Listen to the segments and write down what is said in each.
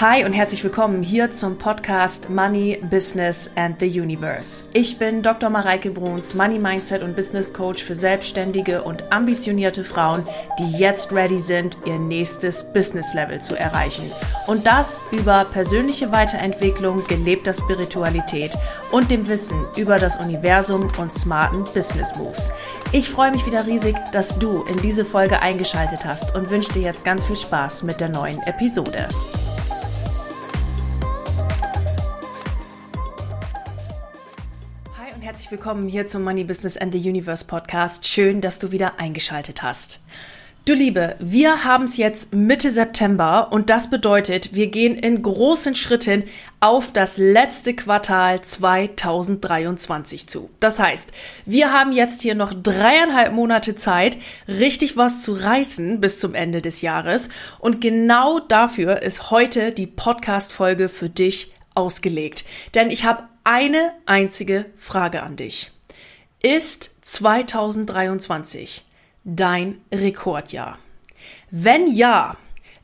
Hi und herzlich willkommen hier zum Podcast Money, Business and the Universe. Ich bin Dr. Mareike Bruns, Money Mindset und Business Coach für selbstständige und ambitionierte Frauen, die jetzt ready sind, ihr nächstes Business Level zu erreichen. Und das über persönliche Weiterentwicklung, gelebter Spiritualität und dem Wissen über das Universum und smarten Business Moves. Ich freue mich wieder riesig, dass du in diese Folge eingeschaltet hast und wünsche dir jetzt ganz viel Spaß mit der neuen Episode. Willkommen hier zum Money Business and the Universe Podcast. Schön, dass du wieder eingeschaltet hast. Du Liebe, wir haben es jetzt Mitte September und das bedeutet, wir gehen in großen Schritten auf das letzte Quartal 2023 zu. Das heißt, wir haben jetzt hier noch dreieinhalb Monate Zeit, richtig was zu reißen bis zum Ende des Jahres und genau dafür ist heute die Podcast-Folge für dich ausgelegt. Denn ich habe eine einzige Frage an dich. Ist 2023 dein Rekordjahr? Wenn ja,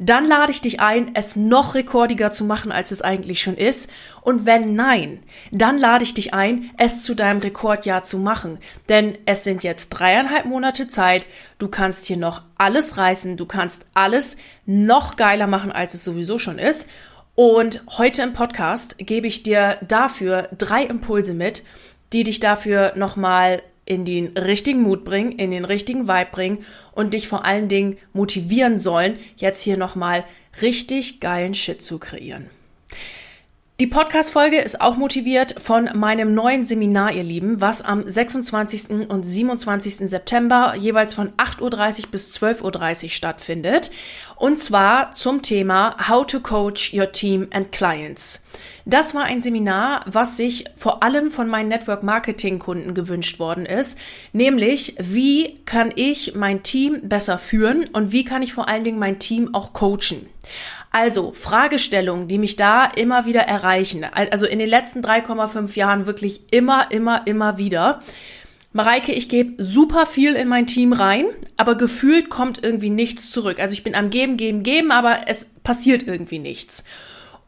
dann lade ich dich ein, es noch rekordiger zu machen, als es eigentlich schon ist. Und wenn nein, dann lade ich dich ein, es zu deinem Rekordjahr zu machen. Denn es sind jetzt dreieinhalb Monate Zeit. Du kannst hier noch alles reißen. Du kannst alles noch geiler machen, als es sowieso schon ist. Und heute im Podcast gebe ich dir dafür drei Impulse mit, die dich dafür nochmal in den richtigen Mut bringen, in den richtigen Vibe bringen und dich vor allen Dingen motivieren sollen, jetzt hier nochmal richtig geilen Shit zu kreieren. Die Podcast-Folge ist auch motiviert von meinem neuen Seminar, ihr Lieben, was am 26. und 27. September jeweils von 8.30 Uhr bis 12.30 Uhr stattfindet. Und zwar zum Thema How to Coach Your Team and Clients. Das war ein Seminar, was sich vor allem von meinen Network Marketing Kunden gewünscht worden ist, nämlich wie kann ich mein Team besser führen und wie kann ich vor allen Dingen mein Team auch coachen. Also Fragestellungen, die mich da immer wieder erreichen, also in den letzten 3,5 Jahren wirklich immer, immer, immer wieder. Mareike, ich gebe super viel in mein Team rein, aber gefühlt kommt irgendwie nichts zurück. Also ich bin am Geben, Geben, Geben, aber es passiert irgendwie nichts.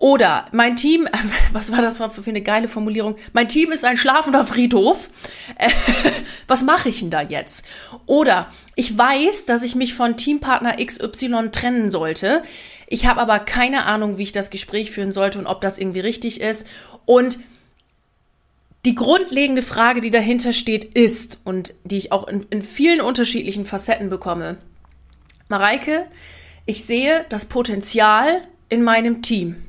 Oder mein Team, was war das für eine geile Formulierung? Mein Team ist ein schlafender Friedhof. was mache ich denn da jetzt? Oder ich weiß, dass ich mich von Teampartner XY trennen sollte. Ich habe aber keine Ahnung, wie ich das Gespräch führen sollte und ob das irgendwie richtig ist. Und die grundlegende Frage, die dahinter steht, ist, und die ich auch in, in vielen unterschiedlichen Facetten bekomme, Mareike, ich sehe das Potenzial in meinem Team.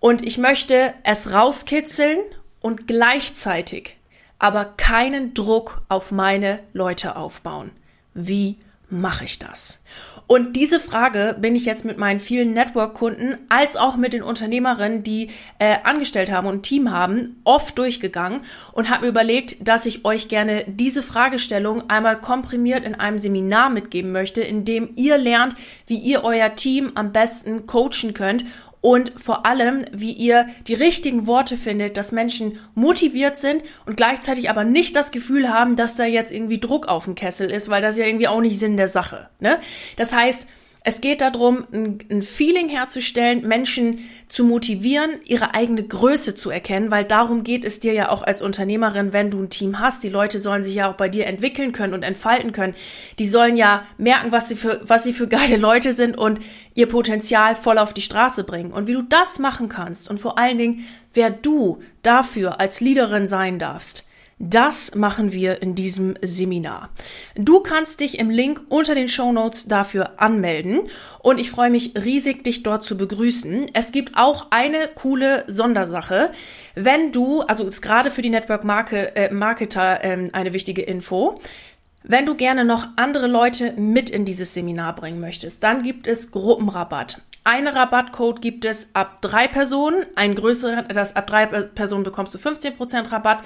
Und ich möchte es rauskitzeln und gleichzeitig aber keinen Druck auf meine Leute aufbauen. Wie mache ich das? Und diese Frage bin ich jetzt mit meinen vielen Network-Kunden als auch mit den Unternehmerinnen, die äh, angestellt haben und ein Team haben, oft durchgegangen und habe mir überlegt, dass ich euch gerne diese Fragestellung einmal komprimiert in einem Seminar mitgeben möchte, in dem ihr lernt, wie ihr euer Team am besten coachen könnt und vor allem, wie ihr die richtigen Worte findet, dass Menschen motiviert sind und gleichzeitig aber nicht das Gefühl haben, dass da jetzt irgendwie Druck auf dem Kessel ist, weil das ja irgendwie auch nicht Sinn der Sache. Ne? Das heißt, es geht darum, ein, Feeling herzustellen, Menschen zu motivieren, ihre eigene Größe zu erkennen, weil darum geht es dir ja auch als Unternehmerin, wenn du ein Team hast. Die Leute sollen sich ja auch bei dir entwickeln können und entfalten können. Die sollen ja merken, was sie für, was sie für geile Leute sind und ihr Potenzial voll auf die Straße bringen. Und wie du das machen kannst und vor allen Dingen, wer du dafür als Leaderin sein darfst, das machen wir in diesem Seminar. Du kannst dich im Link unter den Show Notes dafür anmelden und ich freue mich riesig, dich dort zu begrüßen. Es gibt auch eine coole Sondersache. Wenn du, also ist gerade für die Network Marke, äh, Marketer äh, eine wichtige Info. Wenn du gerne noch andere Leute mit in dieses Seminar bringen möchtest, dann gibt es Gruppenrabatt. Eine Rabattcode gibt es ab drei Personen, ein größerer, das ab drei Personen bekommst du 15% Rabatt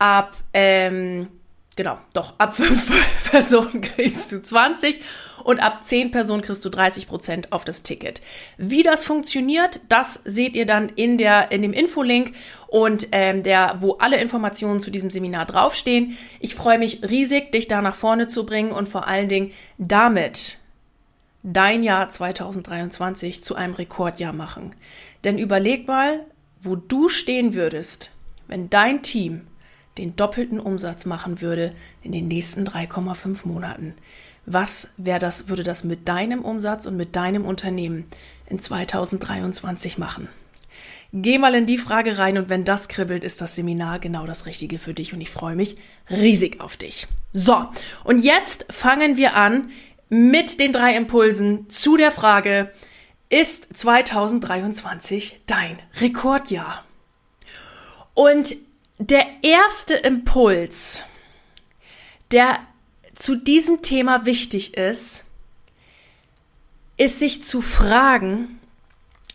ab, ähm, genau, doch, ab fünf Personen kriegst du 20 und ab zehn Personen kriegst du 30 Prozent auf das Ticket. Wie das funktioniert, das seht ihr dann in der, in dem Infolink und ähm, der, wo alle Informationen zu diesem Seminar draufstehen. Ich freue mich riesig, dich da nach vorne zu bringen und vor allen Dingen damit dein Jahr 2023 zu einem Rekordjahr machen. Denn überleg mal, wo du stehen würdest, wenn dein Team den doppelten Umsatz machen würde in den nächsten 3,5 Monaten. Was wäre das, würde das mit deinem Umsatz und mit deinem Unternehmen in 2023 machen? Geh mal in die Frage rein und wenn das kribbelt, ist das Seminar genau das Richtige für dich und ich freue mich riesig auf dich. So, und jetzt fangen wir an mit den drei Impulsen zu der Frage, ist 2023 dein Rekordjahr? Und der erste Impuls, der zu diesem Thema wichtig ist, ist sich zu fragen,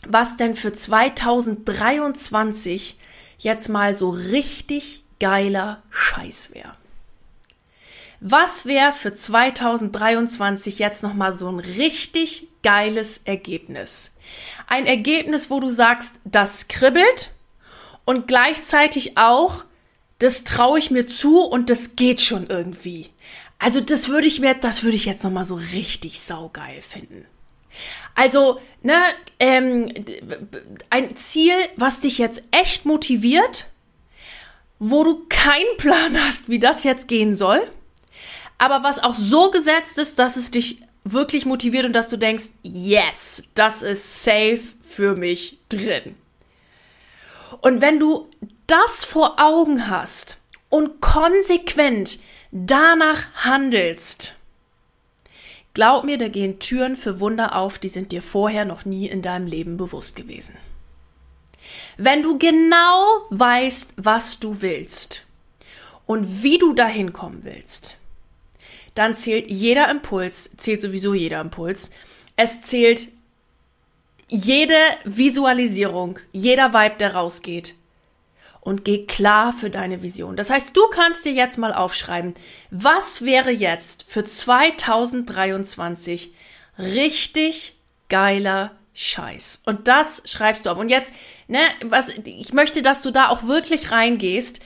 was denn für 2023 jetzt mal so richtig geiler Scheiß wäre. Was wäre für 2023 jetzt noch mal so ein richtig geiles Ergebnis? Ein Ergebnis, wo du sagst, das kribbelt und gleichzeitig auch, das traue ich mir zu und das geht schon irgendwie. Also das würde ich mir, das würde ich jetzt noch mal so richtig saugeil finden. Also, ne, ähm, ein Ziel, was dich jetzt echt motiviert, wo du keinen Plan hast, wie das jetzt gehen soll, aber was auch so gesetzt ist, dass es dich wirklich motiviert und dass du denkst, yes, das ist safe für mich drin. Und wenn du das vor Augen hast und konsequent danach handelst, Glaub mir, da gehen Türen für Wunder auf, die sind dir vorher noch nie in deinem Leben bewusst gewesen. Wenn du genau weißt, was du willst und wie du dahin kommen willst, dann zählt jeder Impuls, zählt sowieso jeder Impuls. Es zählt jede Visualisierung, jeder Vibe, der rausgeht und geh klar für deine Vision. Das heißt, du kannst dir jetzt mal aufschreiben, was wäre jetzt für 2023 richtig geiler Scheiß. Und das schreibst du auf. Und jetzt, ne, was, ich möchte, dass du da auch wirklich reingehst,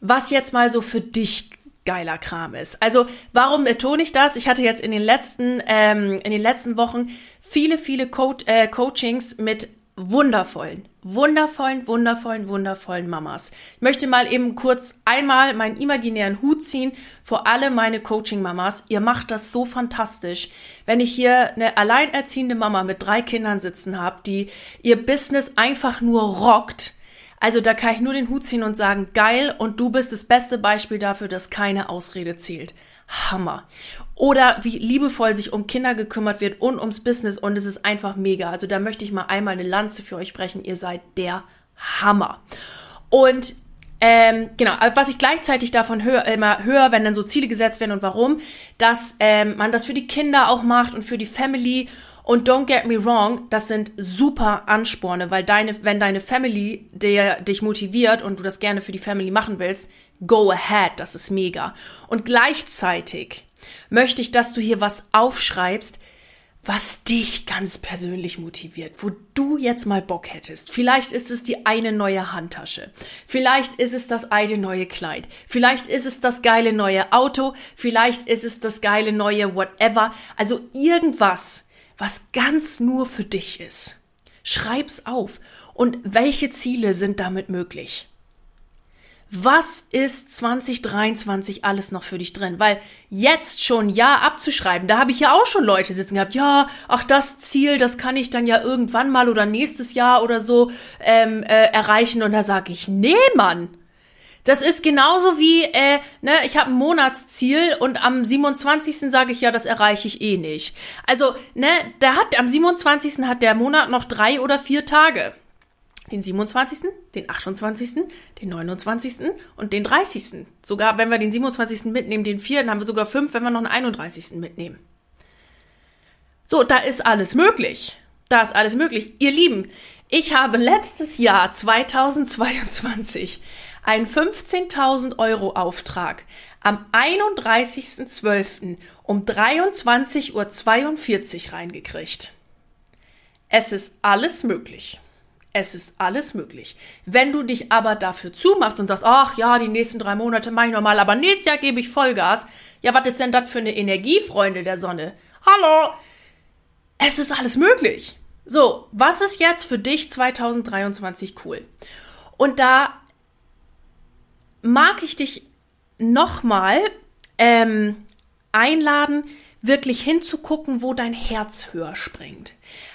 was jetzt mal so für dich geiler Kram ist. Also warum betone ich das? Ich hatte jetzt in den letzten ähm, in den letzten Wochen viele viele Co äh, Coachings mit wundervollen, wundervollen, wundervollen, wundervollen Mamas. Ich möchte mal eben kurz einmal meinen imaginären Hut ziehen vor alle meine Coaching-Mamas. Ihr macht das so fantastisch. Wenn ich hier eine alleinerziehende Mama mit drei Kindern sitzen habe, die ihr Business einfach nur rockt, also da kann ich nur den Hut ziehen und sagen, geil, und du bist das beste Beispiel dafür, dass keine Ausrede zählt. Hammer. Oder wie liebevoll sich um Kinder gekümmert wird und ums Business und es ist einfach mega. Also da möchte ich mal einmal eine Lanze für euch brechen. Ihr seid der Hammer. Und ähm, genau, was ich gleichzeitig davon höre, immer höre, wenn dann so Ziele gesetzt werden und warum, dass ähm, man das für die Kinder auch macht und für die Family. Und don't get me wrong, das sind super Ansporne, weil deine, wenn deine Family der, dich motiviert und du das gerne für die Family machen willst, go ahead, das ist mega. Und gleichzeitig möchte ich, dass du hier was aufschreibst, was dich ganz persönlich motiviert, wo du jetzt mal Bock hättest. Vielleicht ist es die eine neue Handtasche. Vielleicht ist es das eine neue Kleid. Vielleicht ist es das geile neue Auto. Vielleicht ist es das geile neue whatever. Also irgendwas, was ganz nur für dich ist. Schreib's auf. Und welche Ziele sind damit möglich? was ist 2023 alles noch für dich drin? Weil jetzt schon Ja abzuschreiben, da habe ich ja auch schon Leute sitzen gehabt, ja, ach das Ziel, das kann ich dann ja irgendwann mal oder nächstes Jahr oder so ähm, äh, erreichen. Und da sage ich, nee, Mann. Das ist genauso wie, äh, ne, ich habe ein Monatsziel und am 27. sage ich ja, das erreiche ich eh nicht. Also, ne, der hat, am 27. hat der Monat noch drei oder vier Tage den 27., den 28., den 29. und den 30. Sogar, wenn wir den 27. mitnehmen, den 4., dann haben wir sogar 5, wenn wir noch einen 31. mitnehmen. So, da ist alles möglich. Da ist alles möglich. Ihr Lieben, ich habe letztes Jahr 2022 einen 15.000 Euro Auftrag am 31.12. um 23.42 Uhr reingekriegt. Es ist alles möglich. Es ist alles möglich. Wenn du dich aber dafür zumachst und sagst, ach ja, die nächsten drei Monate mache ich normal, aber nächstes Jahr gebe ich Vollgas. Ja, was ist denn das für eine Energie, Freunde der Sonne? Hallo? es ist alles möglich. So, was ist jetzt für dich 2023 cool? Und da mag ich dich nochmal ähm, einladen, wirklich hinzugucken, wo dein Herz höher springt.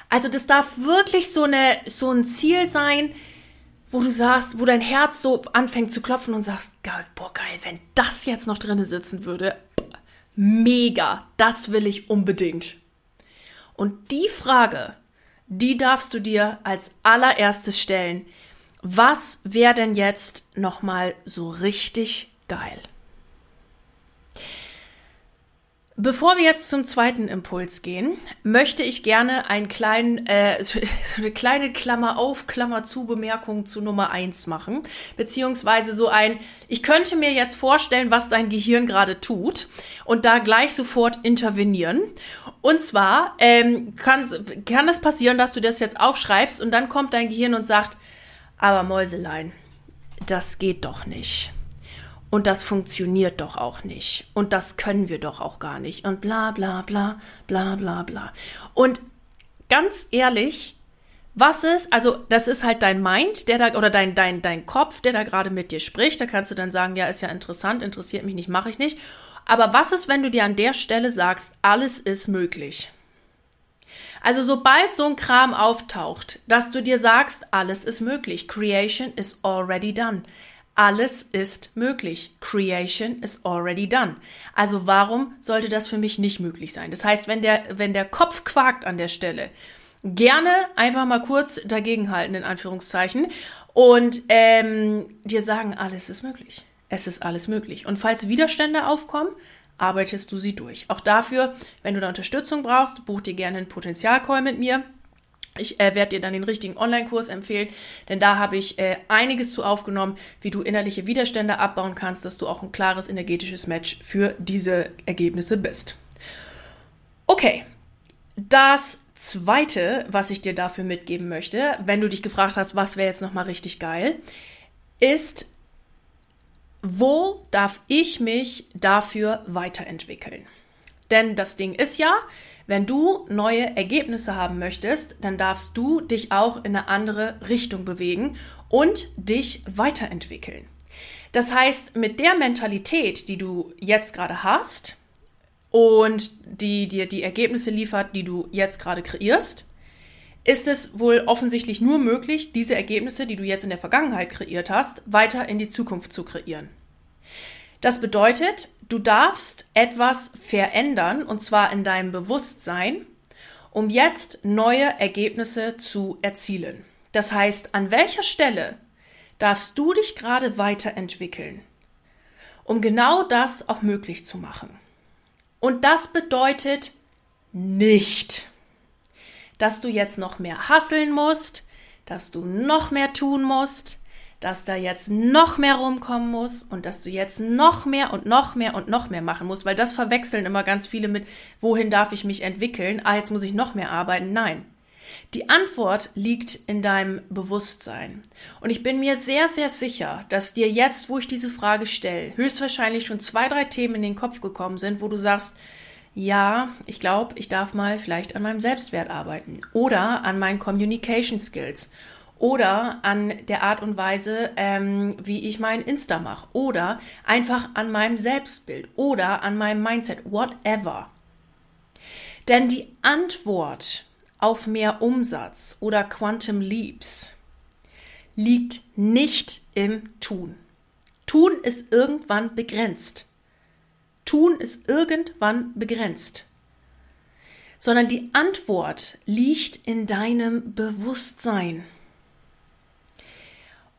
Also das darf wirklich so, eine, so ein Ziel sein, wo du sagst, wo dein Herz so anfängt zu klopfen und sagst, boah, geil, wenn das jetzt noch drinnen sitzen würde, mega, das will ich unbedingt. Und die Frage, die darfst du dir als allererstes stellen. Was wäre denn jetzt nochmal so richtig geil? Bevor wir jetzt zum zweiten Impuls gehen, möchte ich gerne einen kleinen, äh, so eine kleine Klammer auf, Klammer zu Bemerkung zu Nummer eins machen. Beziehungsweise so ein, ich könnte mir jetzt vorstellen, was dein Gehirn gerade tut und da gleich sofort intervenieren. Und zwar ähm, kann, kann es passieren, dass du das jetzt aufschreibst und dann kommt dein Gehirn und sagt, aber Mäuselein, das geht doch nicht. Und das funktioniert doch auch nicht. Und das können wir doch auch gar nicht. Und bla bla bla bla bla bla. Und ganz ehrlich, was ist, also das ist halt dein Mind, der da, oder dein, dein, dein Kopf, der da gerade mit dir spricht. Da kannst du dann sagen, ja, ist ja interessant, interessiert mich nicht, mache ich nicht. Aber was ist, wenn du dir an der Stelle sagst, alles ist möglich? Also sobald so ein Kram auftaucht, dass du dir sagst, alles ist möglich. Creation is already done. Alles ist möglich. Creation is already done. Also warum sollte das für mich nicht möglich sein? Das heißt, wenn der, wenn der Kopf quakt an der Stelle, gerne einfach mal kurz dagegenhalten, in Anführungszeichen, und ähm, dir sagen, alles ist möglich. Es ist alles möglich. Und falls Widerstände aufkommen, arbeitest du sie durch. Auch dafür, wenn du da Unterstützung brauchst, buch dir gerne einen Potenzialcall mit mir. Ich äh, werde dir dann den richtigen Online-Kurs empfehlen, denn da habe ich äh, einiges zu aufgenommen, wie du innerliche Widerstände abbauen kannst, dass du auch ein klares energetisches Match für diese Ergebnisse bist. Okay, das zweite, was ich dir dafür mitgeben möchte, wenn du dich gefragt hast, was wäre jetzt nochmal richtig geil, ist, wo darf ich mich dafür weiterentwickeln? Denn das Ding ist ja, wenn du neue Ergebnisse haben möchtest, dann darfst du dich auch in eine andere Richtung bewegen und dich weiterentwickeln. Das heißt, mit der Mentalität, die du jetzt gerade hast und die dir die Ergebnisse liefert, die du jetzt gerade kreierst, ist es wohl offensichtlich nur möglich, diese Ergebnisse, die du jetzt in der Vergangenheit kreiert hast, weiter in die Zukunft zu kreieren. Das bedeutet, du darfst etwas verändern, und zwar in deinem Bewusstsein, um jetzt neue Ergebnisse zu erzielen. Das heißt, an welcher Stelle darfst du dich gerade weiterentwickeln, um genau das auch möglich zu machen. Und das bedeutet nicht, dass du jetzt noch mehr hasseln musst, dass du noch mehr tun musst, dass da jetzt noch mehr rumkommen muss und dass du jetzt noch mehr und noch mehr und noch mehr machen musst, weil das verwechseln immer ganz viele mit, wohin darf ich mich entwickeln? Ah, jetzt muss ich noch mehr arbeiten. Nein. Die Antwort liegt in deinem Bewusstsein. Und ich bin mir sehr, sehr sicher, dass dir jetzt, wo ich diese Frage stelle, höchstwahrscheinlich schon zwei, drei Themen in den Kopf gekommen sind, wo du sagst, ja, ich glaube, ich darf mal vielleicht an meinem Selbstwert arbeiten oder an meinen Communication Skills oder an der Art und Weise, ähm, wie ich mein Insta mache oder einfach an meinem Selbstbild oder an meinem Mindset, whatever. Denn die Antwort auf mehr Umsatz oder Quantum Leaps liegt nicht im Tun. Tun ist irgendwann begrenzt. Tun ist irgendwann begrenzt. Sondern die Antwort liegt in deinem Bewusstsein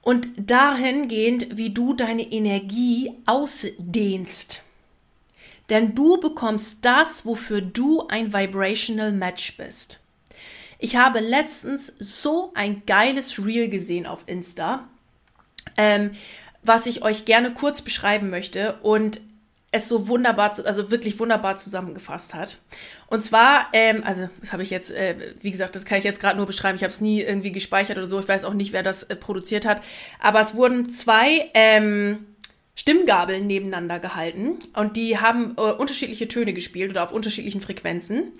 und dahingehend, wie du deine Energie ausdehnst. Denn du bekommst das, wofür du ein Vibrational Match bist. Ich habe letztens so ein geiles Reel gesehen auf Insta, ähm, was ich euch gerne kurz beschreiben möchte. Und es so wunderbar, also wirklich wunderbar zusammengefasst hat. Und zwar, ähm, also das habe ich jetzt, äh, wie gesagt, das kann ich jetzt gerade nur beschreiben. Ich habe es nie irgendwie gespeichert oder so. Ich weiß auch nicht, wer das äh, produziert hat. Aber es wurden zwei ähm, Stimmgabeln nebeneinander gehalten und die haben äh, unterschiedliche Töne gespielt oder auf unterschiedlichen Frequenzen.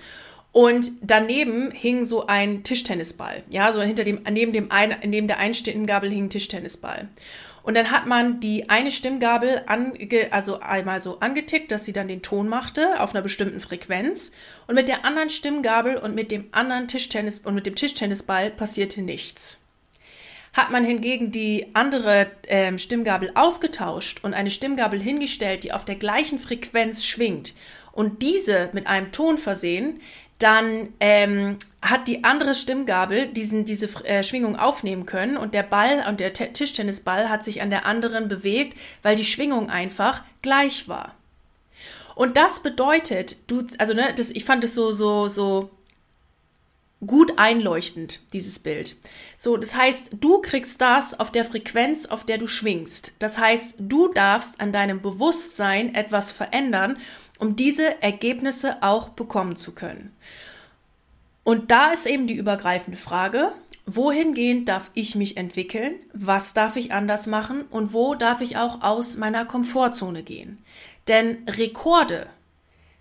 Und daneben hing so ein Tischtennisball. Ja, so hinter dem, neben dem ein, neben der einen Stimmgabel hing ein Tischtennisball. Und dann hat man die eine Stimmgabel ange, also einmal so angetickt, dass sie dann den Ton machte auf einer bestimmten Frequenz. Und mit der anderen Stimmgabel und mit dem anderen Tischtennis und mit dem Tischtennisball passierte nichts. Hat man hingegen die andere ähm, Stimmgabel ausgetauscht und eine Stimmgabel hingestellt, die auf der gleichen Frequenz schwingt und diese mit einem Ton versehen, dann ähm, hat die andere Stimmgabel diesen, diese äh, Schwingung aufnehmen können und der Ball und der T Tischtennisball hat sich an der anderen bewegt, weil die Schwingung einfach gleich war. Und das bedeutet, du, also ne, das, ich fand es so, so, so gut einleuchtend, dieses Bild. So, das heißt, du kriegst das auf der Frequenz, auf der du schwingst. Das heißt, du darfst an deinem Bewusstsein etwas verändern um diese Ergebnisse auch bekommen zu können. Und da ist eben die übergreifende Frage, wohingehend darf ich mich entwickeln, was darf ich anders machen und wo darf ich auch aus meiner Komfortzone gehen. Denn Rekorde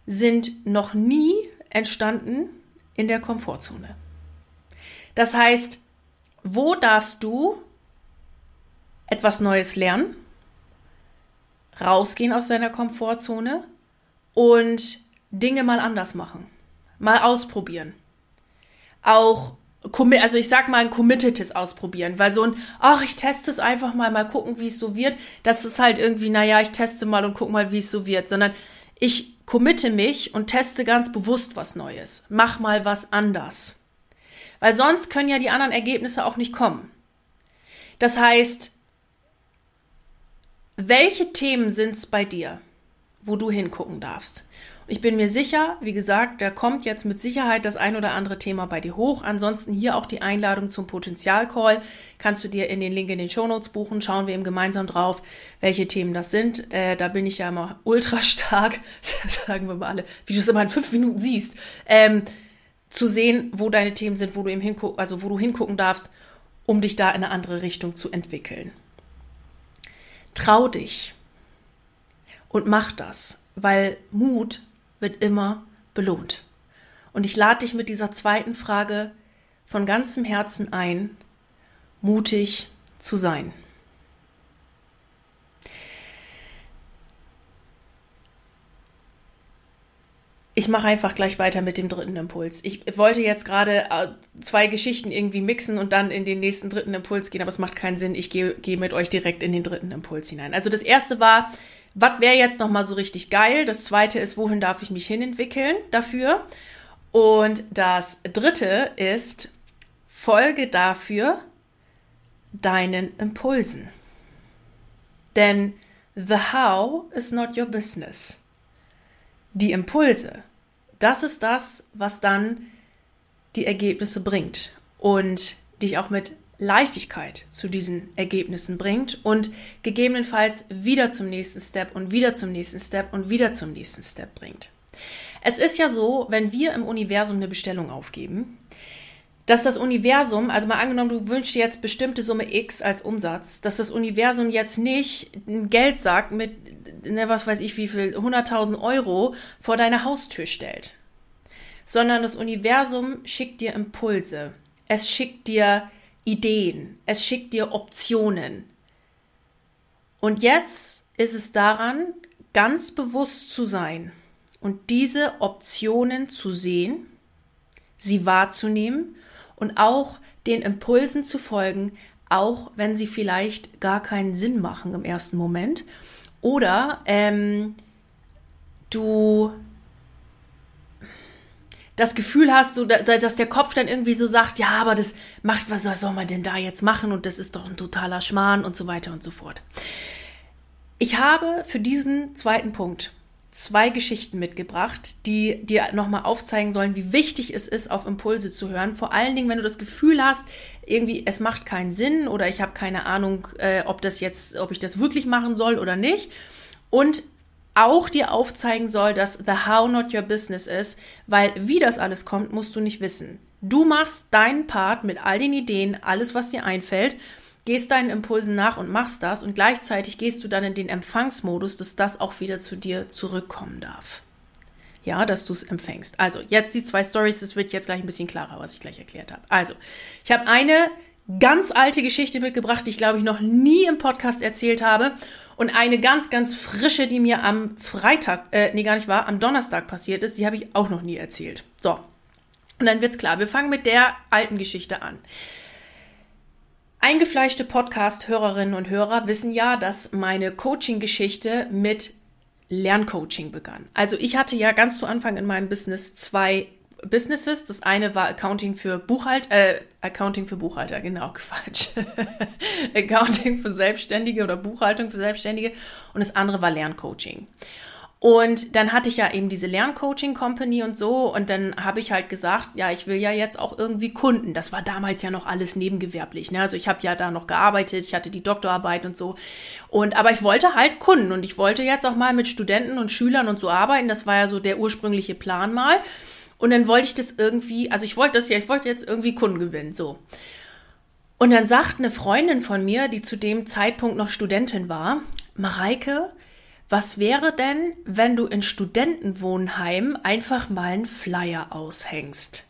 sind noch nie entstanden in der Komfortzone. Das heißt, wo darfst du etwas Neues lernen, rausgehen aus deiner Komfortzone und Dinge mal anders machen. Mal ausprobieren. Auch, also ich sag mal ein committedes Ausprobieren, weil so ein, ach, ich teste es einfach mal, mal gucken, wie es so wird, das ist halt irgendwie, naja, ich teste mal und guck mal, wie es so wird, sondern ich committe mich und teste ganz bewusst was Neues. Mach mal was anders. Weil sonst können ja die anderen Ergebnisse auch nicht kommen. Das heißt, welche Themen sind es bei dir? Wo du hingucken darfst. Ich bin mir sicher, wie gesagt, da kommt jetzt mit Sicherheit das ein oder andere Thema bei dir hoch. Ansonsten hier auch die Einladung zum Potenzialcall. Kannst du dir in den Link in den Show Notes buchen. Schauen wir eben gemeinsam drauf, welche Themen das sind. Äh, da bin ich ja immer ultra stark, sagen wir mal alle, wie du es immer in fünf Minuten siehst, ähm, zu sehen, wo deine Themen sind, wo du eben hingucken, also wo du hingucken darfst, um dich da in eine andere Richtung zu entwickeln. Trau dich und mach das, weil Mut wird immer belohnt. Und ich lade dich mit dieser zweiten Frage von ganzem Herzen ein, mutig zu sein. Ich mache einfach gleich weiter mit dem dritten Impuls. Ich wollte jetzt gerade äh, zwei Geschichten irgendwie mixen und dann in den nächsten dritten Impuls gehen, aber es macht keinen Sinn. Ich gehe, gehe mit euch direkt in den dritten Impuls hinein. Also das erste war, was wäre jetzt nochmal so richtig geil? Das zweite ist, wohin darf ich mich hinentwickeln dafür? Und das dritte ist, folge dafür deinen Impulsen. Denn the how is not your business. Die Impulse, das ist das, was dann die Ergebnisse bringt und dich auch mit Leichtigkeit zu diesen Ergebnissen bringt und gegebenenfalls wieder zum nächsten Step und wieder zum nächsten Step und wieder zum nächsten Step bringt. Es ist ja so, wenn wir im Universum eine Bestellung aufgeben, dass das Universum, also mal angenommen, du wünschst dir jetzt bestimmte Summe X als Umsatz, dass das Universum jetzt nicht ein Geldsack mit, ne, was weiß ich, wie viel, 100.000 Euro vor deine Haustür stellt, sondern das Universum schickt dir Impulse. Es schickt dir Ideen, es schickt dir Optionen. Und jetzt ist es daran, ganz bewusst zu sein und diese Optionen zu sehen, sie wahrzunehmen und auch den Impulsen zu folgen, auch wenn sie vielleicht gar keinen Sinn machen im ersten Moment. Oder ähm, du das Gefühl hast, so, dass der Kopf dann irgendwie so sagt, ja, aber das macht, was soll man denn da jetzt machen und das ist doch ein totaler Schmarrn und so weiter und so fort. Ich habe für diesen zweiten Punkt zwei Geschichten mitgebracht, die dir nochmal aufzeigen sollen, wie wichtig es ist, auf Impulse zu hören. Vor allen Dingen, wenn du das Gefühl hast, irgendwie es macht keinen Sinn oder ich habe keine Ahnung, äh, ob das jetzt, ob ich das wirklich machen soll oder nicht. Und auch dir aufzeigen soll, dass the how not your business ist, weil wie das alles kommt, musst du nicht wissen. Du machst deinen Part mit all den Ideen, alles, was dir einfällt, gehst deinen Impulsen nach und machst das und gleichzeitig gehst du dann in den Empfangsmodus, dass das auch wieder zu dir zurückkommen darf. ja, dass du es empfängst. Also jetzt die zwei Stories, das wird jetzt gleich ein bisschen klarer, was ich gleich erklärt habe. Also, ich habe eine ganz alte Geschichte mitgebracht, die ich glaube ich noch nie im Podcast erzählt habe und eine ganz, ganz frische, die mir am Freitag, äh, nee, gar nicht war, am Donnerstag passiert ist, die habe ich auch noch nie erzählt. So. Und dann wird's klar. Wir fangen mit der alten Geschichte an. Eingefleischte Podcast-Hörerinnen und Hörer wissen ja, dass meine Coaching-Geschichte mit Lerncoaching begann. Also ich hatte ja ganz zu Anfang in meinem Business zwei Businesses. Das eine war Accounting für Buchhalter, äh, Accounting für Buchhalter, genau, Quatsch. Accounting für Selbstständige oder Buchhaltung für Selbstständige. Und das andere war Lerncoaching. Und dann hatte ich ja eben diese Lerncoaching-Company und so. Und dann habe ich halt gesagt, ja, ich will ja jetzt auch irgendwie Kunden. Das war damals ja noch alles nebengewerblich. Ne? Also ich habe ja da noch gearbeitet, ich hatte die Doktorarbeit und so. Und aber ich wollte halt Kunden und ich wollte jetzt auch mal mit Studenten und Schülern und so arbeiten. Das war ja so der ursprüngliche Plan mal. Und dann wollte ich das irgendwie, also ich wollte das ja, ich wollte jetzt irgendwie Kunden gewinnen, so. Und dann sagt eine Freundin von mir, die zu dem Zeitpunkt noch Studentin war, Mareike, was wäre denn, wenn du in Studentenwohnheim einfach mal einen Flyer aushängst?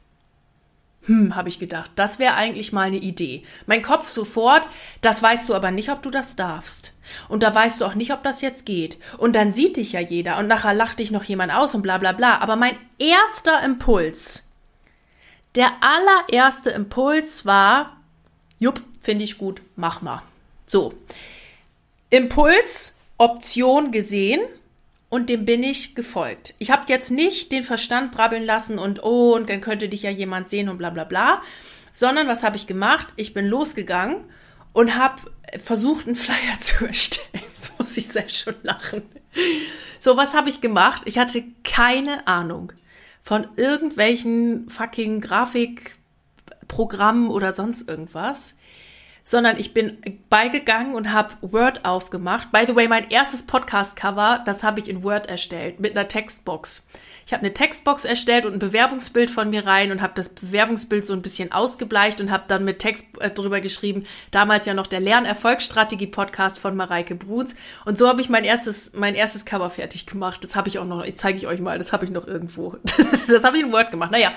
Hm, habe ich gedacht, das wäre eigentlich mal eine Idee. Mein Kopf sofort, das weißt du aber nicht, ob du das darfst. Und da weißt du auch nicht, ob das jetzt geht. Und dann sieht dich ja jeder und nachher lacht dich noch jemand aus und bla bla bla. Aber mein erster Impuls, der allererste Impuls war, jupp, finde ich gut, mach mal. So. Impuls, Option gesehen und dem bin ich gefolgt. Ich habe jetzt nicht den Verstand brabbeln lassen und oh, und dann könnte dich ja jemand sehen und bla bla bla, sondern was habe ich gemacht? Ich bin losgegangen und habe versucht, einen Flyer zu erstellen. Jetzt muss ich selbst schon lachen. So, was habe ich gemacht? Ich hatte keine Ahnung von irgendwelchen fucking Grafikprogrammen oder sonst irgendwas sondern ich bin beigegangen und habe Word aufgemacht. By the way, mein erstes Podcast-Cover, das habe ich in Word erstellt mit einer Textbox. Ich habe eine Textbox erstellt und ein Bewerbungsbild von mir rein und habe das Bewerbungsbild so ein bisschen ausgebleicht und habe dann mit Text äh, drüber geschrieben, damals ja noch der Lernerfolgsstrategie-Podcast von Mareike Bruns. Und so habe ich mein erstes, mein erstes Cover fertig gemacht. Das habe ich auch noch, zeige ich euch mal, das habe ich noch irgendwo. das habe ich in Word gemacht. Naja,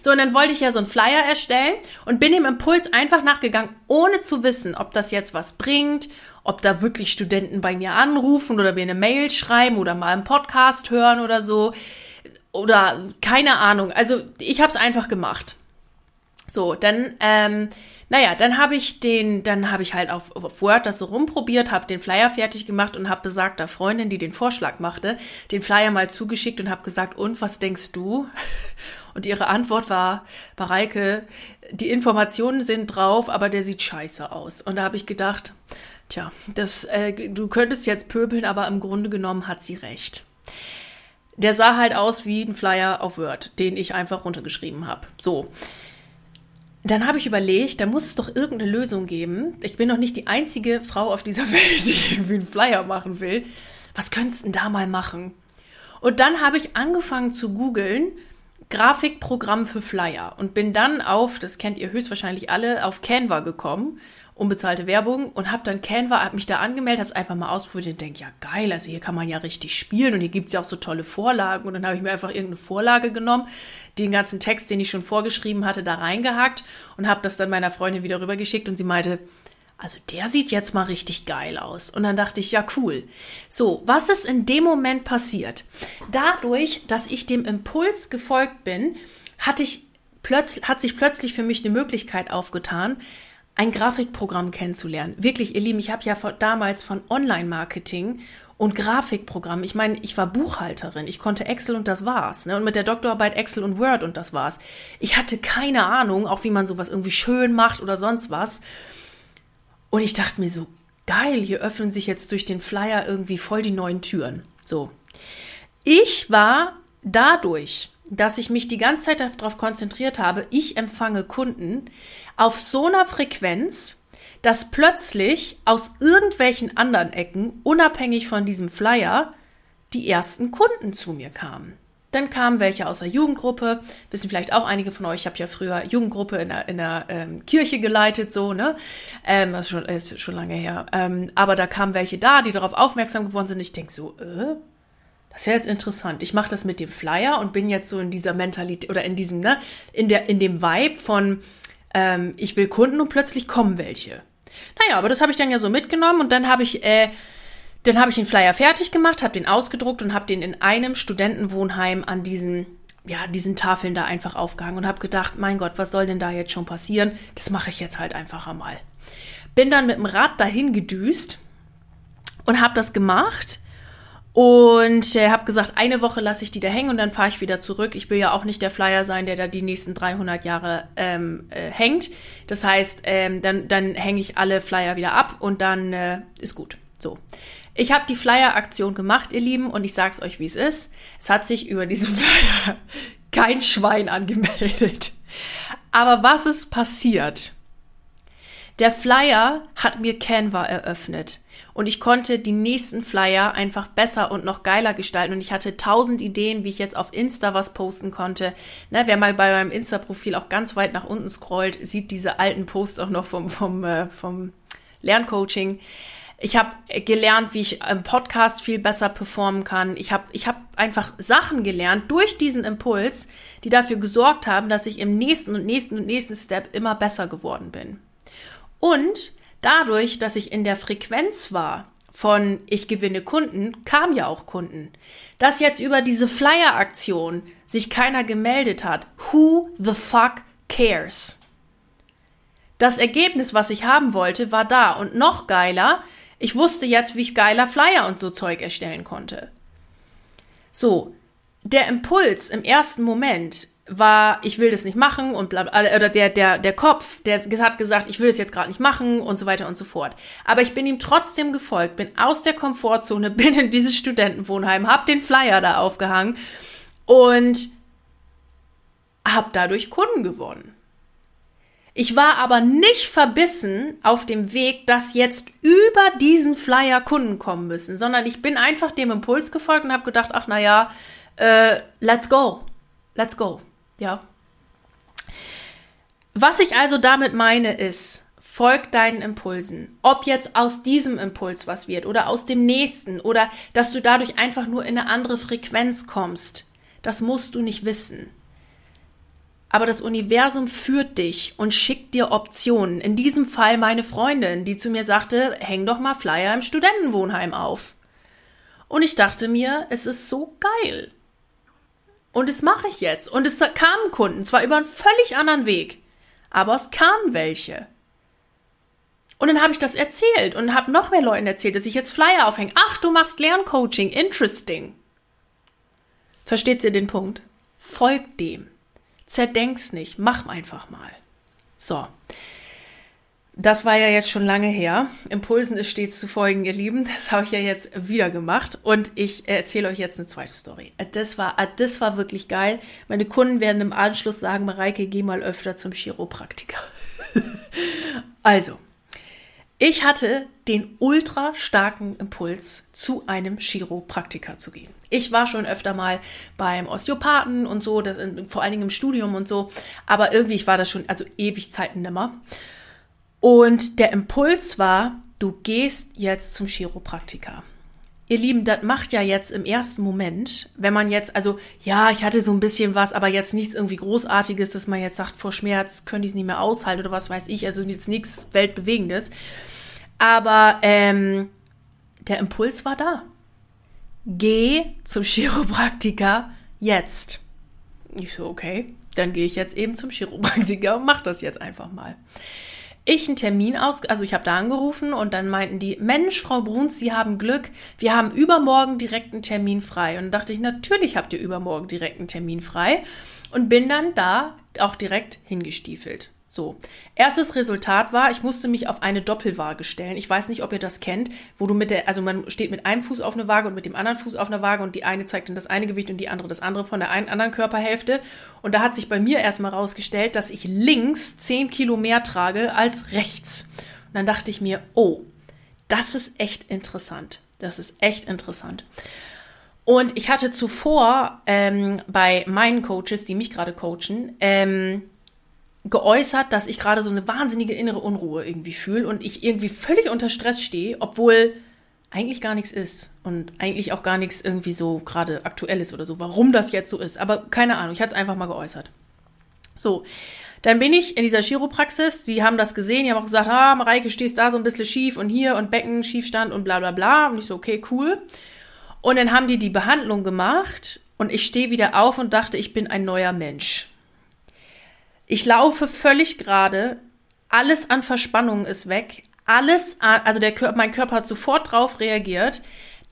so und dann wollte ich ja so einen Flyer erstellen und bin dem Impuls einfach nachgegangen, ohne zu wissen, ob das jetzt was bringt, ob da wirklich Studenten bei mir anrufen oder mir eine Mail schreiben oder mal einen Podcast hören oder so oder keine Ahnung. Also ich habe es einfach gemacht. So, dann, ähm, naja, dann habe ich den, dann habe ich halt auf, auf Word das so rumprobiert, habe den Flyer fertig gemacht und habe besagter Freundin, die den Vorschlag machte, den Flyer mal zugeschickt und habe gesagt, und was denkst du? Und ihre Antwort war, Bareike, die Informationen sind drauf, aber der sieht scheiße aus. Und da habe ich gedacht, tja, das, äh, du könntest jetzt pöbeln, aber im Grunde genommen hat sie recht. Der sah halt aus wie ein Flyer auf Word, den ich einfach runtergeschrieben habe. So. Dann habe ich überlegt, da muss es doch irgendeine Lösung geben. Ich bin doch nicht die einzige Frau auf dieser Welt, die irgendwie einen Flyer machen will. Was könntest du denn da mal machen? Und dann habe ich angefangen zu googeln, Grafikprogramm für Flyer und bin dann auf, das kennt ihr höchstwahrscheinlich alle, auf Canva gekommen unbezahlte Werbung und habe dann Canva, habe mich da angemeldet, habe es einfach mal ausprobiert und denke, ja geil, also hier kann man ja richtig spielen und hier gibt's ja auch so tolle Vorlagen und dann habe ich mir einfach irgendeine Vorlage genommen, den ganzen Text, den ich schon vorgeschrieben hatte, da reingehackt und habe das dann meiner Freundin wieder rübergeschickt und sie meinte, also der sieht jetzt mal richtig geil aus. Und dann dachte ich, ja cool. So, was ist in dem Moment passiert? Dadurch, dass ich dem Impuls gefolgt bin, hatte ich plötzlich, hat sich plötzlich für mich eine Möglichkeit aufgetan, ein Grafikprogramm kennenzulernen. Wirklich, ihr Lieben, ich habe ja von, damals von Online-Marketing und Grafikprogramm. Ich meine, ich war Buchhalterin, ich konnte Excel und das war's. Ne? Und mit der Doktorarbeit Excel und Word und das war's. Ich hatte keine Ahnung, auch wie man sowas irgendwie schön macht oder sonst was. Und ich dachte mir so, geil, hier öffnen sich jetzt durch den Flyer irgendwie voll die neuen Türen. So. Ich war dadurch, dass ich mich die ganze Zeit darauf konzentriert habe, ich empfange Kunden, auf so einer Frequenz, dass plötzlich aus irgendwelchen anderen Ecken, unabhängig von diesem Flyer, die ersten Kunden zu mir kamen. Dann kamen welche aus der Jugendgruppe, wissen vielleicht auch einige von euch, ich habe ja früher Jugendgruppe in der, in der ähm, Kirche geleitet, so, ne? Ähm, das ist schon, ist schon lange her. Ähm, aber da kamen welche da, die darauf aufmerksam geworden sind. Ich denk so, äh, das wäre jetzt interessant. Ich mache das mit dem Flyer und bin jetzt so in dieser Mentalität oder in diesem, ne, in der, in dem Vibe von, ähm, ich will Kunden und plötzlich kommen welche. Naja, aber das habe ich dann ja so mitgenommen und dann habe ich, äh, dann habe ich den Flyer fertig gemacht, habe den ausgedruckt und habe den in einem Studentenwohnheim an diesen, ja, diesen Tafeln da einfach aufgehangen und habe gedacht, mein Gott, was soll denn da jetzt schon passieren? Das mache ich jetzt halt einfach einmal. Bin dann mit dem Rad dahin gedüst und habe das gemacht und äh, habe gesagt, eine Woche lasse ich die da hängen und dann fahre ich wieder zurück. Ich will ja auch nicht der Flyer sein, der da die nächsten 300 Jahre ähm, äh, hängt. Das heißt, ähm, dann, dann hänge ich alle Flyer wieder ab und dann äh, ist gut. So. Ich habe die Flyer-Aktion gemacht, ihr Lieben, und ich sag's euch, wie es ist. Es hat sich über diesen Flyer kein Schwein angemeldet. Aber was ist passiert? Der Flyer hat mir Canva eröffnet und ich konnte die nächsten Flyer einfach besser und noch geiler gestalten und ich hatte tausend Ideen, wie ich jetzt auf Insta was posten konnte. Ne, wer mal bei meinem Insta-Profil auch ganz weit nach unten scrollt, sieht diese alten Posts auch noch vom, vom, äh, vom Lerncoaching. Ich habe gelernt, wie ich im Podcast viel besser performen kann. Ich habe ich hab einfach Sachen gelernt durch diesen Impuls, die dafür gesorgt haben, dass ich im nächsten und nächsten und nächsten Step immer besser geworden bin. Und dadurch, dass ich in der Frequenz war von ich gewinne Kunden, kamen ja auch Kunden. Dass jetzt über diese Flyer-Aktion sich keiner gemeldet hat, who the fuck cares? Das Ergebnis, was ich haben wollte, war da und noch geiler, ich wusste jetzt, wie ich geiler Flyer und so Zeug erstellen konnte. So, der Impuls im ersten Moment war, ich will das nicht machen und bla, oder der, der, der Kopf, der hat gesagt, ich will das jetzt gerade nicht machen und so weiter und so fort. Aber ich bin ihm trotzdem gefolgt, bin aus der Komfortzone, bin in dieses Studentenwohnheim, hab den Flyer da aufgehangen und hab dadurch Kunden gewonnen. Ich war aber nicht verbissen auf dem Weg, dass jetzt über diesen Flyer Kunden kommen müssen, sondern ich bin einfach dem Impuls gefolgt und habe gedacht, ach na ja, äh, let's go, let's go. Ja. Was ich also damit meine ist, folg deinen Impulsen. Ob jetzt aus diesem Impuls was wird oder aus dem nächsten oder dass du dadurch einfach nur in eine andere Frequenz kommst, das musst du nicht wissen. Aber das Universum führt dich und schickt dir Optionen. In diesem Fall meine Freundin, die zu mir sagte, häng doch mal Flyer im Studentenwohnheim auf. Und ich dachte mir, es ist so geil. Und das mache ich jetzt. Und es kamen Kunden, zwar über einen völlig anderen Weg, aber es kamen welche. Und dann habe ich das erzählt und habe noch mehr Leuten erzählt, dass ich jetzt Flyer aufhänge. Ach, du machst Lerncoaching, interesting. Versteht ihr den Punkt? Folgt dem. Zerdenk's nicht, mach einfach mal. So, das war ja jetzt schon lange her. Impulsen ist stets zu folgen, ihr Lieben. Das habe ich ja jetzt wieder gemacht. Und ich erzähle euch jetzt eine zweite Story. Das war, das war wirklich geil. Meine Kunden werden im Anschluss sagen, Mareike, geh mal öfter zum Chiropraktiker. also, ich hatte den ultra starken Impuls, zu einem Chiropraktiker zu gehen. Ich war schon öfter mal beim Osteopathen und so, das, vor allen Dingen im Studium und so. Aber irgendwie, ich war das schon, also ewig Zeiten nimmer. Und der Impuls war, du gehst jetzt zum Chiropraktiker. Ihr Lieben, das macht ja jetzt im ersten Moment, wenn man jetzt, also ja, ich hatte so ein bisschen was, aber jetzt nichts irgendwie Großartiges, dass man jetzt sagt, vor Schmerz können die es nicht mehr aushalten oder was weiß ich, also jetzt nichts Weltbewegendes. Aber ähm, der Impuls war da. Geh zum Chiropraktiker jetzt. Ich so, okay, dann gehe ich jetzt eben zum Chiropraktiker und mach das jetzt einfach mal ich einen Termin aus, also ich habe da angerufen und dann meinten die, Mensch, Frau Bruns, Sie haben Glück, wir haben übermorgen direkt einen Termin frei. Und dachte ich, natürlich habt ihr übermorgen direkt einen Termin frei und bin dann da auch direkt hingestiefelt. So, erstes Resultat war, ich musste mich auf eine Doppelwaage stellen. Ich weiß nicht, ob ihr das kennt, wo du mit der, also man steht mit einem Fuß auf eine Waage und mit dem anderen Fuß auf einer Waage und die eine zeigt dann das eine Gewicht und die andere das andere von der einen anderen Körperhälfte. Und da hat sich bei mir erstmal rausgestellt, dass ich links 10 Kilo mehr trage als rechts. Und dann dachte ich mir, oh, das ist echt interessant. Das ist echt interessant. Und ich hatte zuvor ähm, bei meinen Coaches, die mich gerade coachen, ähm, geäußert, dass ich gerade so eine wahnsinnige innere Unruhe irgendwie fühle und ich irgendwie völlig unter Stress stehe, obwohl eigentlich gar nichts ist und eigentlich auch gar nichts irgendwie so gerade aktuell ist oder so, warum das jetzt so ist. Aber keine Ahnung, ich hatte es einfach mal geäußert. So, dann bin ich in dieser Chiropraxis. Sie haben das gesehen, die haben auch gesagt, ah, Mareike, stehst da so ein bisschen schief und hier und Becken, Schiefstand und bla bla bla. Und ich so, okay, cool. Und dann haben die die Behandlung gemacht und ich stehe wieder auf und dachte, ich bin ein neuer Mensch. Ich laufe völlig gerade, alles an Verspannungen ist weg, alles, also der Körper, mein Körper hat sofort drauf reagiert.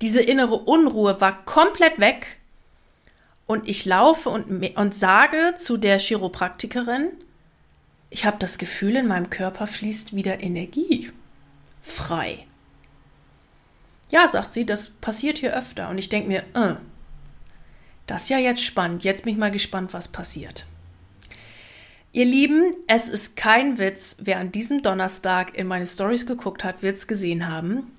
Diese innere Unruhe war komplett weg. Und ich laufe und, und sage zu der Chiropraktikerin, ich habe das Gefühl, in meinem Körper fließt wieder Energie frei. Ja, sagt sie, das passiert hier öfter. Und ich denke mir, äh, das ist ja jetzt spannend. Jetzt bin ich mal gespannt, was passiert. Ihr Lieben, es ist kein Witz. Wer an diesem Donnerstag in meine Stories geguckt hat, wird es gesehen haben.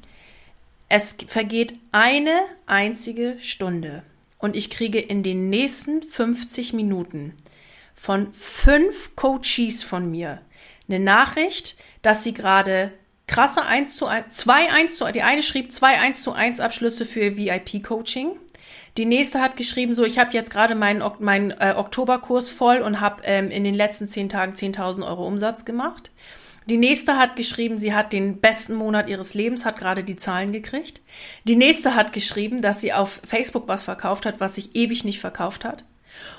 Es vergeht eine einzige Stunde und ich kriege in den nächsten 50 Minuten von fünf Coaches von mir eine Nachricht, dass sie gerade krasse 1 zu 1, 2 1 zu, die eine schrieb 2 1 zu 1 Abschlüsse für VIP-Coaching. Die nächste hat geschrieben, so, ich habe jetzt gerade meinen, meinen äh, Oktoberkurs voll und habe ähm, in den letzten zehn Tagen 10.000 Euro Umsatz gemacht. Die nächste hat geschrieben, sie hat den besten Monat ihres Lebens, hat gerade die Zahlen gekriegt. Die nächste hat geschrieben, dass sie auf Facebook was verkauft hat, was sich ewig nicht verkauft hat.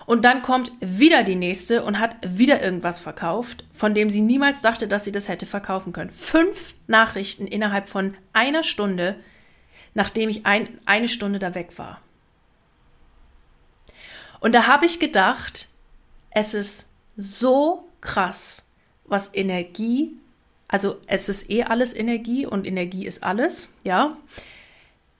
Und dann kommt wieder die nächste und hat wieder irgendwas verkauft, von dem sie niemals dachte, dass sie das hätte verkaufen können. Fünf Nachrichten innerhalb von einer Stunde, nachdem ich ein, eine Stunde da weg war. Und da habe ich gedacht, es ist so krass, was Energie, also es ist eh alles Energie und Energie ist alles, ja.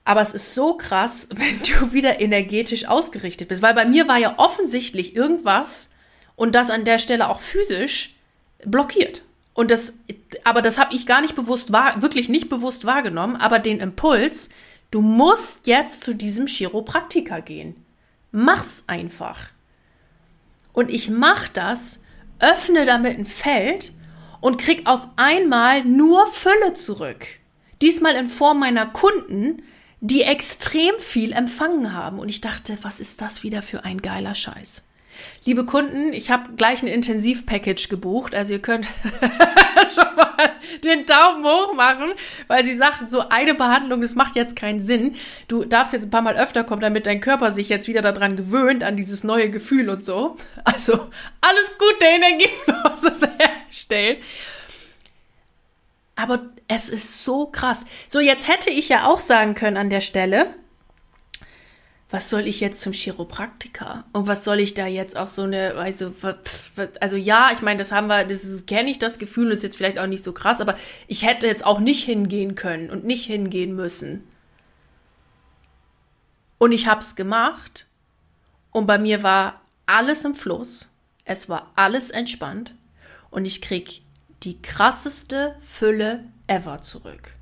Aber es ist so krass, wenn du wieder energetisch ausgerichtet bist, weil bei mir war ja offensichtlich irgendwas und das an der Stelle auch physisch blockiert. Und das, aber das habe ich gar nicht bewusst wahr, wirklich nicht bewusst wahrgenommen, aber den Impuls, du musst jetzt zu diesem Chiropraktiker gehen. Mach's einfach. Und ich mach das, öffne damit ein Feld und krieg auf einmal nur Fülle zurück. Diesmal in Form meiner Kunden, die extrem viel empfangen haben. Und ich dachte, was ist das wieder für ein geiler Scheiß? Liebe Kunden, ich habe gleich ein Intensivpackage gebucht. Also ihr könnt schon mal den Daumen hoch machen, weil sie sagt, so eine Behandlung, das macht jetzt keinen Sinn. Du darfst jetzt ein paar Mal öfter kommen, damit dein Körper sich jetzt wieder daran gewöhnt, an dieses neue Gefühl und so. Also alles Gute Energiefluss herstellen. Aber es ist so krass. So, jetzt hätte ich ja auch sagen können an der Stelle, was soll ich jetzt zum Chiropraktiker? Und was soll ich da jetzt auch so eine, also, also ja, ich meine, das haben wir, das kenne ich das Gefühl, ist jetzt vielleicht auch nicht so krass, aber ich hätte jetzt auch nicht hingehen können und nicht hingehen müssen. Und ich habe es gemacht und bei mir war alles im Fluss, es war alles entspannt und ich krieg die krasseste Fülle ever zurück.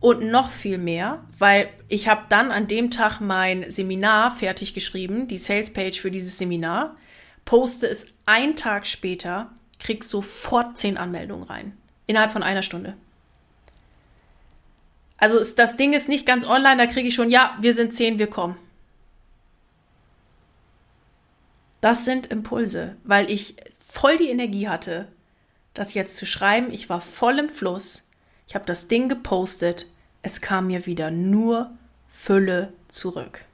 Und noch viel mehr, weil ich habe dann an dem Tag mein Seminar fertig geschrieben, die Salespage für dieses Seminar, poste es einen Tag später, krieg sofort zehn Anmeldungen rein. Innerhalb von einer Stunde. Also das Ding ist nicht ganz online, da kriege ich schon, ja, wir sind zehn, wir kommen. Das sind Impulse, weil ich voll die Energie hatte, das jetzt zu schreiben. Ich war voll im Fluss. Ich habe das Ding gepostet. Es kam mir wieder nur Fülle zurück.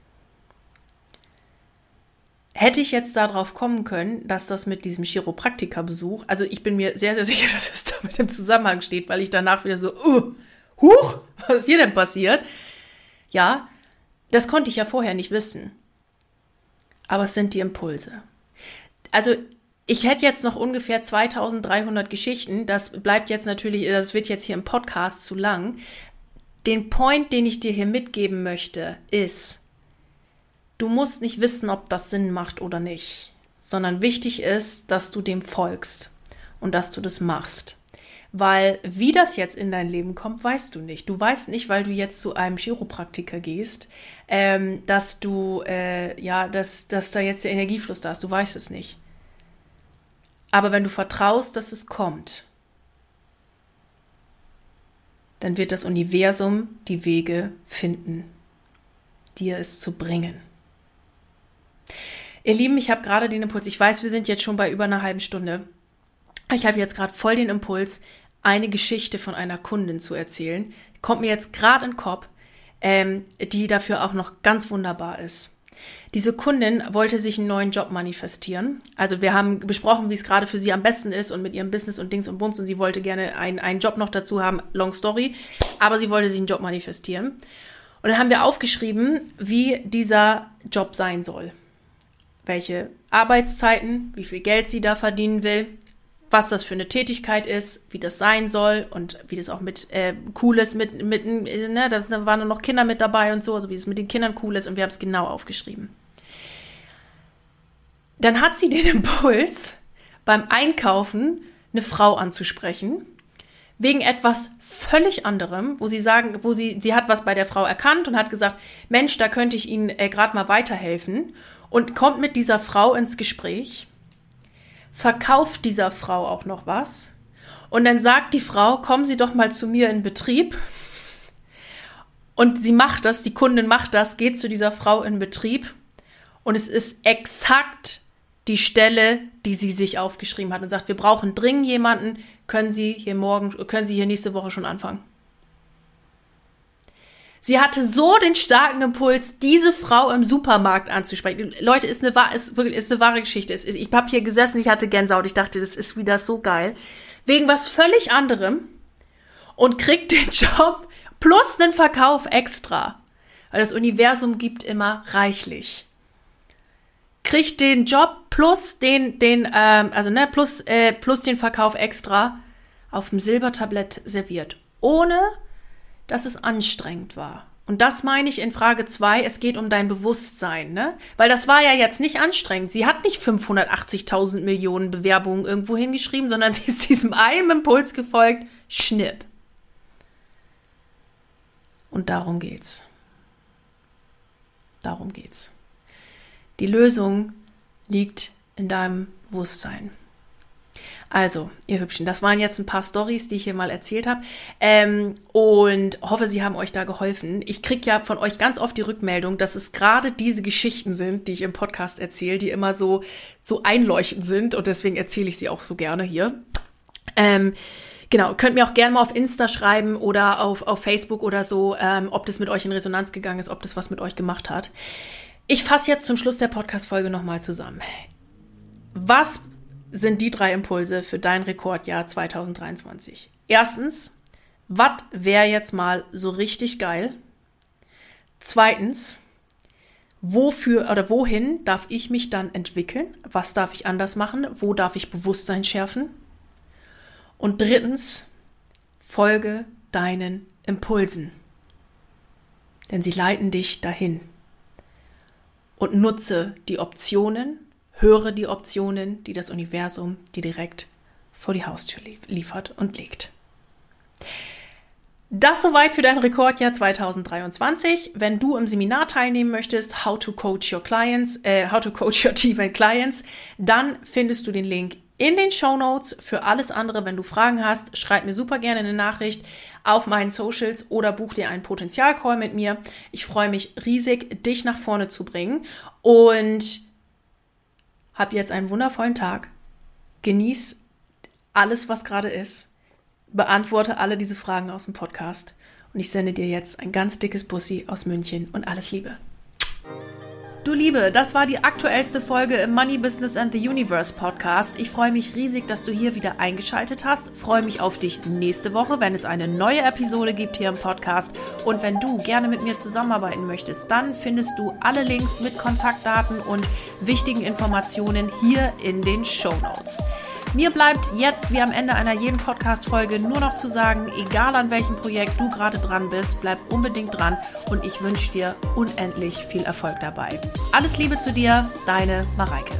Hätte ich jetzt darauf kommen können, dass das mit diesem Chiropraktikerbesuch, also ich bin mir sehr, sehr sicher, dass es damit im Zusammenhang steht, weil ich danach wieder so, uh, huch, was ist hier denn passiert? Ja, das konnte ich ja vorher nicht wissen. Aber es sind die Impulse. Also ich hätte jetzt noch ungefähr 2300 Geschichten. Das bleibt jetzt natürlich, das wird jetzt hier im Podcast zu lang. Den Point, den ich dir hier mitgeben möchte, ist, du musst nicht wissen, ob das Sinn macht oder nicht, sondern wichtig ist, dass du dem folgst und dass du das machst. Weil wie das jetzt in dein Leben kommt, weißt du nicht. Du weißt nicht, weil du jetzt zu einem Chiropraktiker gehst, ähm, dass du, äh, ja, dass, dass da jetzt der Energiefluss da ist. Du weißt es nicht. Aber wenn du vertraust, dass es kommt, dann wird das Universum die Wege finden, dir es zu bringen. Ihr Lieben, ich habe gerade den Impuls, ich weiß, wir sind jetzt schon bei über einer halben Stunde. Ich habe jetzt gerade voll den Impuls, eine Geschichte von einer Kundin zu erzählen. Kommt mir jetzt gerade in den Kopf, ähm, die dafür auch noch ganz wunderbar ist. Diese Kundin wollte sich einen neuen Job manifestieren. Also wir haben besprochen, wie es gerade für sie am besten ist und mit ihrem Business und Dings und Bums und sie wollte gerne einen, einen Job noch dazu haben, long story, aber sie wollte sich einen Job manifestieren. Und dann haben wir aufgeschrieben, wie dieser Job sein soll. Welche Arbeitszeiten, wie viel Geld sie da verdienen will, was das für eine Tätigkeit ist, wie das sein soll und wie das auch mit äh, cool ist, mit, mit ne, da waren noch Kinder mit dabei und so, also wie es mit den Kindern cool ist und wir haben es genau aufgeschrieben. Dann hat sie den Impuls, beim Einkaufen eine Frau anzusprechen, wegen etwas völlig anderem, wo sie sagen, wo sie, sie hat was bei der Frau erkannt und hat gesagt, Mensch, da könnte ich Ihnen äh, gerade mal weiterhelfen und kommt mit dieser Frau ins Gespräch verkauft dieser Frau auch noch was. Und dann sagt die Frau, kommen Sie doch mal zu mir in Betrieb. Und sie macht das, die Kundin macht das, geht zu dieser Frau in Betrieb. Und es ist exakt die Stelle, die sie sich aufgeschrieben hat und sagt, wir brauchen dringend jemanden, können Sie hier morgen, können Sie hier nächste Woche schon anfangen. Sie hatte so den starken Impuls, diese Frau im Supermarkt anzusprechen. Leute, ist eine, ist wirklich, ist eine wahre Geschichte. Ich habe hier gesessen, ich hatte Gänsehaut. Ich dachte, das ist wieder so geil. Wegen was völlig anderem und kriegt den Job plus den Verkauf extra. Weil das Universum gibt immer reichlich. Kriegt den Job plus den, den, ähm, also ne, plus, äh, plus den Verkauf extra auf dem Silbertablett serviert. Ohne dass es anstrengend war. Und das meine ich in Frage zwei. es geht um dein Bewusstsein, ne? Weil das war ja jetzt nicht anstrengend. Sie hat nicht 580.000 Millionen Bewerbungen irgendwo hingeschrieben, sondern sie ist diesem einen Impuls gefolgt, schnipp. Und darum geht's. Darum geht's. Die Lösung liegt in deinem Bewusstsein. Also, ihr Hübschen, das waren jetzt ein paar Stories, die ich hier mal erzählt habe. Ähm, und hoffe, sie haben euch da geholfen. Ich kriege ja von euch ganz oft die Rückmeldung, dass es gerade diese Geschichten sind, die ich im Podcast erzähle, die immer so, so einleuchtend sind. Und deswegen erzähle ich sie auch so gerne hier. Ähm, Genau, könnt mir auch gerne mal auf Insta schreiben oder auf, auf Facebook oder so, ähm, ob das mit euch in Resonanz gegangen ist, ob das was mit euch gemacht hat. Ich fasse jetzt zum Schluss der Podcast-Folge nochmal zusammen. Was sind die drei Impulse für dein Rekordjahr 2023. Erstens, was wäre jetzt mal so richtig geil? Zweitens, wofür oder wohin darf ich mich dann entwickeln? Was darf ich anders machen? Wo darf ich Bewusstsein schärfen? Und drittens, folge deinen Impulsen. Denn sie leiten dich dahin. Und nutze die Optionen Höre die Optionen, die das Universum dir direkt vor die Haustür liefert und legt. Das soweit für dein Rekordjahr 2023. Wenn du im Seminar teilnehmen möchtest, How to Coach Your Clients, äh, How to Coach Your Team and Clients, dann findest du den Link in den Show Notes. Für alles andere, wenn du Fragen hast, schreib mir super gerne eine Nachricht auf meinen Socials oder buch dir einen Potenzialcall mit mir. Ich freue mich riesig, dich nach vorne zu bringen und hab jetzt einen wundervollen Tag. Genieß alles, was gerade ist. Beantworte alle diese Fragen aus dem Podcast. Und ich sende dir jetzt ein ganz dickes Bussi aus München und alles Liebe. Du Liebe, das war die aktuellste Folge im Money Business and the Universe Podcast. Ich freue mich riesig, dass du hier wieder eingeschaltet hast. Freue mich auf dich nächste Woche, wenn es eine neue Episode gibt hier im Podcast. Und wenn du gerne mit mir zusammenarbeiten möchtest, dann findest du alle Links mit Kontaktdaten und wichtigen Informationen hier in den Show Notes. Mir bleibt jetzt wie am Ende einer jeden Podcast-Folge nur noch zu sagen, egal an welchem Projekt du gerade dran bist, bleib unbedingt dran und ich wünsche dir unendlich viel Erfolg dabei. Alles Liebe zu dir, deine Mareike.